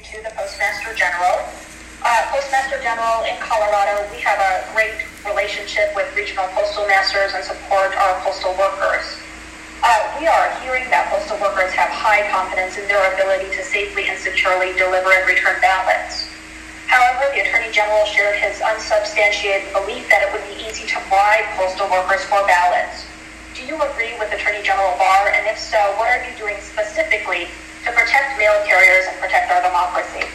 to the Postmaster General. Uh, Postmaster General in Colorado, we have a great relationship with regional postal masters and support our postal workers. Uh, we are hearing that postal workers have high confidence in their ability to safely and securely deliver and return ballots. However, the Attorney General shared his unsubstantiated belief that it would be easy to bribe postal workers for ballots. Do you agree with Attorney General Barr? And if so, what are you doing specifically to protect mail carriers and protect our democracy?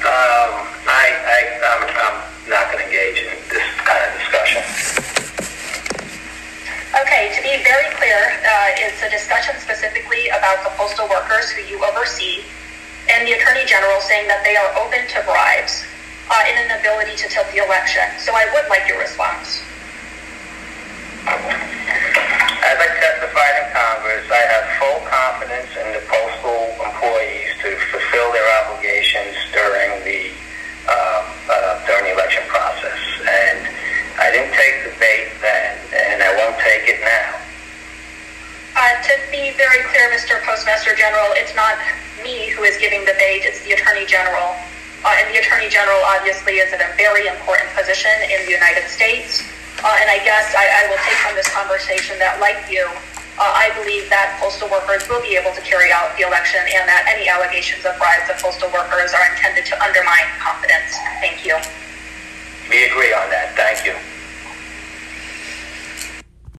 Um, I, I, I'm, I'm not going to engage in this kind of discussion. Okay, to be very clear, uh, it's a discussion specifically about the postal workers who you oversee and the Attorney General saying that they are open to bribes uh, in an ability to tilt the election. So I would like your response. As I testified in Congress, I have full confidence in the postal employees to fulfill their obligations during the um, uh, during the election process, and I didn't take the bait then, and I won't take it now. Uh, to be very clear, Mr. Postmaster General, it's not me who is giving the bait, it's the Attorney General. Uh, and the Attorney General obviously is in a very important position in the United States. Uh, and I guess I, I, will take from this conversation that, like you, uh, I believe that postal workers will be able to carry out the election and that any allegations of bribes of postal workers are intended to undermine confidence. Thank you. We agree on that. Thank you.